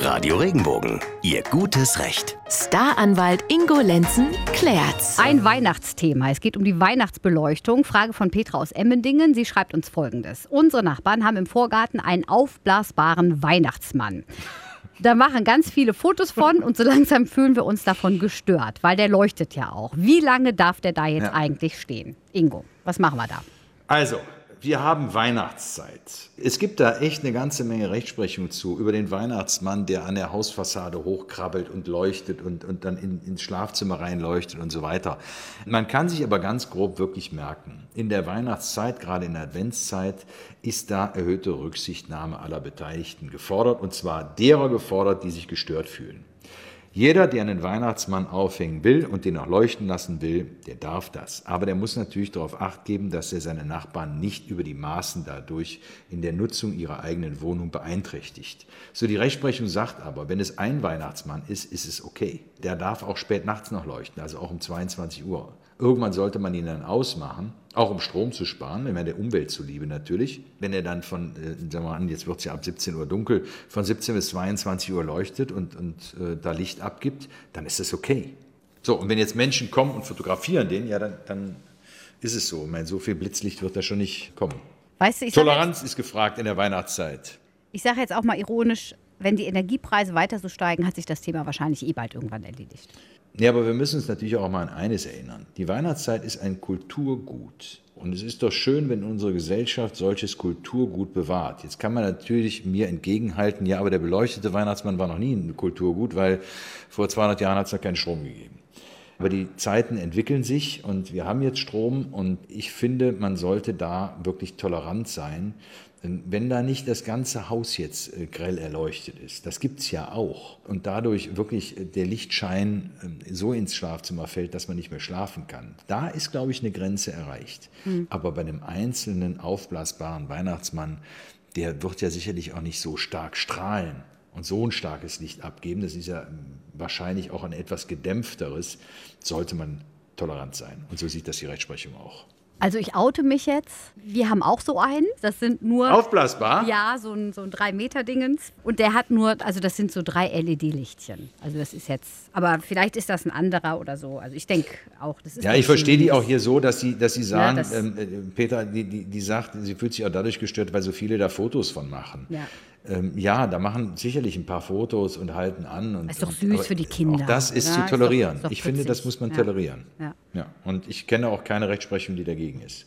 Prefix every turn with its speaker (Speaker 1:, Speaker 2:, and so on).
Speaker 1: Radio Regenbogen, Ihr gutes Recht.
Speaker 2: Staranwalt Ingo Lenzen klärt's.
Speaker 3: Ein Weihnachtsthema. Es geht um die Weihnachtsbeleuchtung. Frage von Petra aus Emmendingen. Sie schreibt uns folgendes. Unsere Nachbarn haben im Vorgarten einen aufblasbaren Weihnachtsmann. Da machen ganz viele Fotos von und so langsam fühlen wir uns davon gestört, weil der leuchtet ja auch. Wie lange darf der da jetzt
Speaker 4: Ja.
Speaker 3: eigentlich stehen? Ingo, was machen wir da?
Speaker 4: Also, wir haben Weihnachtszeit. Es gibt da echt eine ganze Menge Rechtsprechung zu über den Weihnachtsmann, der an der Hausfassade hochkrabbelt und leuchtet und, und dann in, ins Schlafzimmer reinleuchtet und so weiter. Man kann sich aber ganz grob wirklich merken, in der Weihnachtszeit, gerade in der Adventszeit, ist da erhöhte Rücksichtnahme aller Beteiligten gefordert und zwar derer gefordert, die sich gestört fühlen. Jeder, der einen Weihnachtsmann aufhängen will und den auch leuchten lassen will, der darf das. Aber der muss natürlich darauf acht geben, dass er seine Nachbarn nicht über die Maßen dadurch in der Nutzung ihrer eigenen Wohnung beeinträchtigt. So die Rechtsprechung sagt aber, wenn es ein Weihnachtsmann ist, ist es okay. Der darf auch spät nachts noch leuchten, also auch um 22 Uhr. Irgendwann sollte man ihn dann ausmachen, auch um Strom zu sparen, wenn man der Umwelt zuliebe natürlich. Wenn er dann von, äh, sagen wir mal an, jetzt wird es ja ab 17 Uhr dunkel, von 17 bis 22 Uhr leuchtet und, und äh, da Licht abgibt, dann ist das okay. So, und wenn jetzt Menschen kommen und fotografieren den, ja, dann, dann ist es so. Ich meine, so viel Blitzlicht wird da schon nicht kommen.
Speaker 3: Weißt du, ich sage jetzt,
Speaker 4: Toleranz ist gefragt in der Weihnachtszeit.
Speaker 3: ich sag jetzt auch mal ironisch, wenn die Energiepreise weiter so steigen, hat sich das Thema wahrscheinlich eh bald irgendwann erledigt.
Speaker 4: Ja, aber wir müssen uns natürlich auch mal an eines erinnern. Die Weihnachtszeit ist ein Kulturgut. Und es ist doch schön, wenn unsere Gesellschaft solches Kulturgut bewahrt. Jetzt kann man natürlich mir entgegenhalten, ja, aber der beleuchtete Weihnachtsmann war noch nie ein Kulturgut, weil vor 200 Jahren hat es noch keinen Strom gegeben. Aber die Zeiten entwickeln sich und wir haben jetzt Strom und ich finde, man sollte da wirklich tolerant sein. Wenn da nicht das ganze Haus jetzt äh, grell erleuchtet ist, das gibt's ja auch, und dadurch wirklich äh, der Lichtschein äh, so ins Schlafzimmer fällt, dass man nicht mehr schlafen kann, da ist, glaube ich, eine Grenze erreicht. Aber bei einem einzelnen aufblasbaren Weihnachtsmann, der wird ja sicherlich auch nicht so stark strahlen und so ein starkes Licht abgeben, das ist ja ähm, wahrscheinlich auch ein etwas gedämpfteres, sollte man tolerant sein. Und so sieht das die Rechtsprechung auch.
Speaker 3: Also ich oute mich jetzt. Wir haben auch so einen. Das sind nur
Speaker 4: Aufblasbar?
Speaker 3: Ja, so ein, so ein 3-Meter-Dingens. Und der hat nur, also das sind so drei LED-Lichtchen. Also das ist jetzt, aber vielleicht ist das ein anderer oder so. Also ich denke auch, das ist.
Speaker 4: Ja, ich verstehe die auch hier so, dass sie, dass sie sagen,
Speaker 3: das-
Speaker 4: ähm, äh, Peter, die, die, die sagt, sie fühlt sich auch dadurch gestört, weil so viele da Fotos von machen.
Speaker 3: Ja.
Speaker 4: Ähm, ja, da machen sicherlich ein paar Fotos und halten an. Und,
Speaker 3: Ist doch
Speaker 4: und,
Speaker 3: süß
Speaker 4: aber
Speaker 3: für die Kinder,
Speaker 4: Auch das ist
Speaker 3: oder?
Speaker 4: zu
Speaker 3: Ist doch-
Speaker 4: tolerieren.
Speaker 3: ist doch
Speaker 4: ich finde, das muss man
Speaker 3: Ja.
Speaker 4: tolerieren.
Speaker 3: Ja.
Speaker 4: ja. Und ich kenne auch keine Rechtsprechung, die dagegen ist.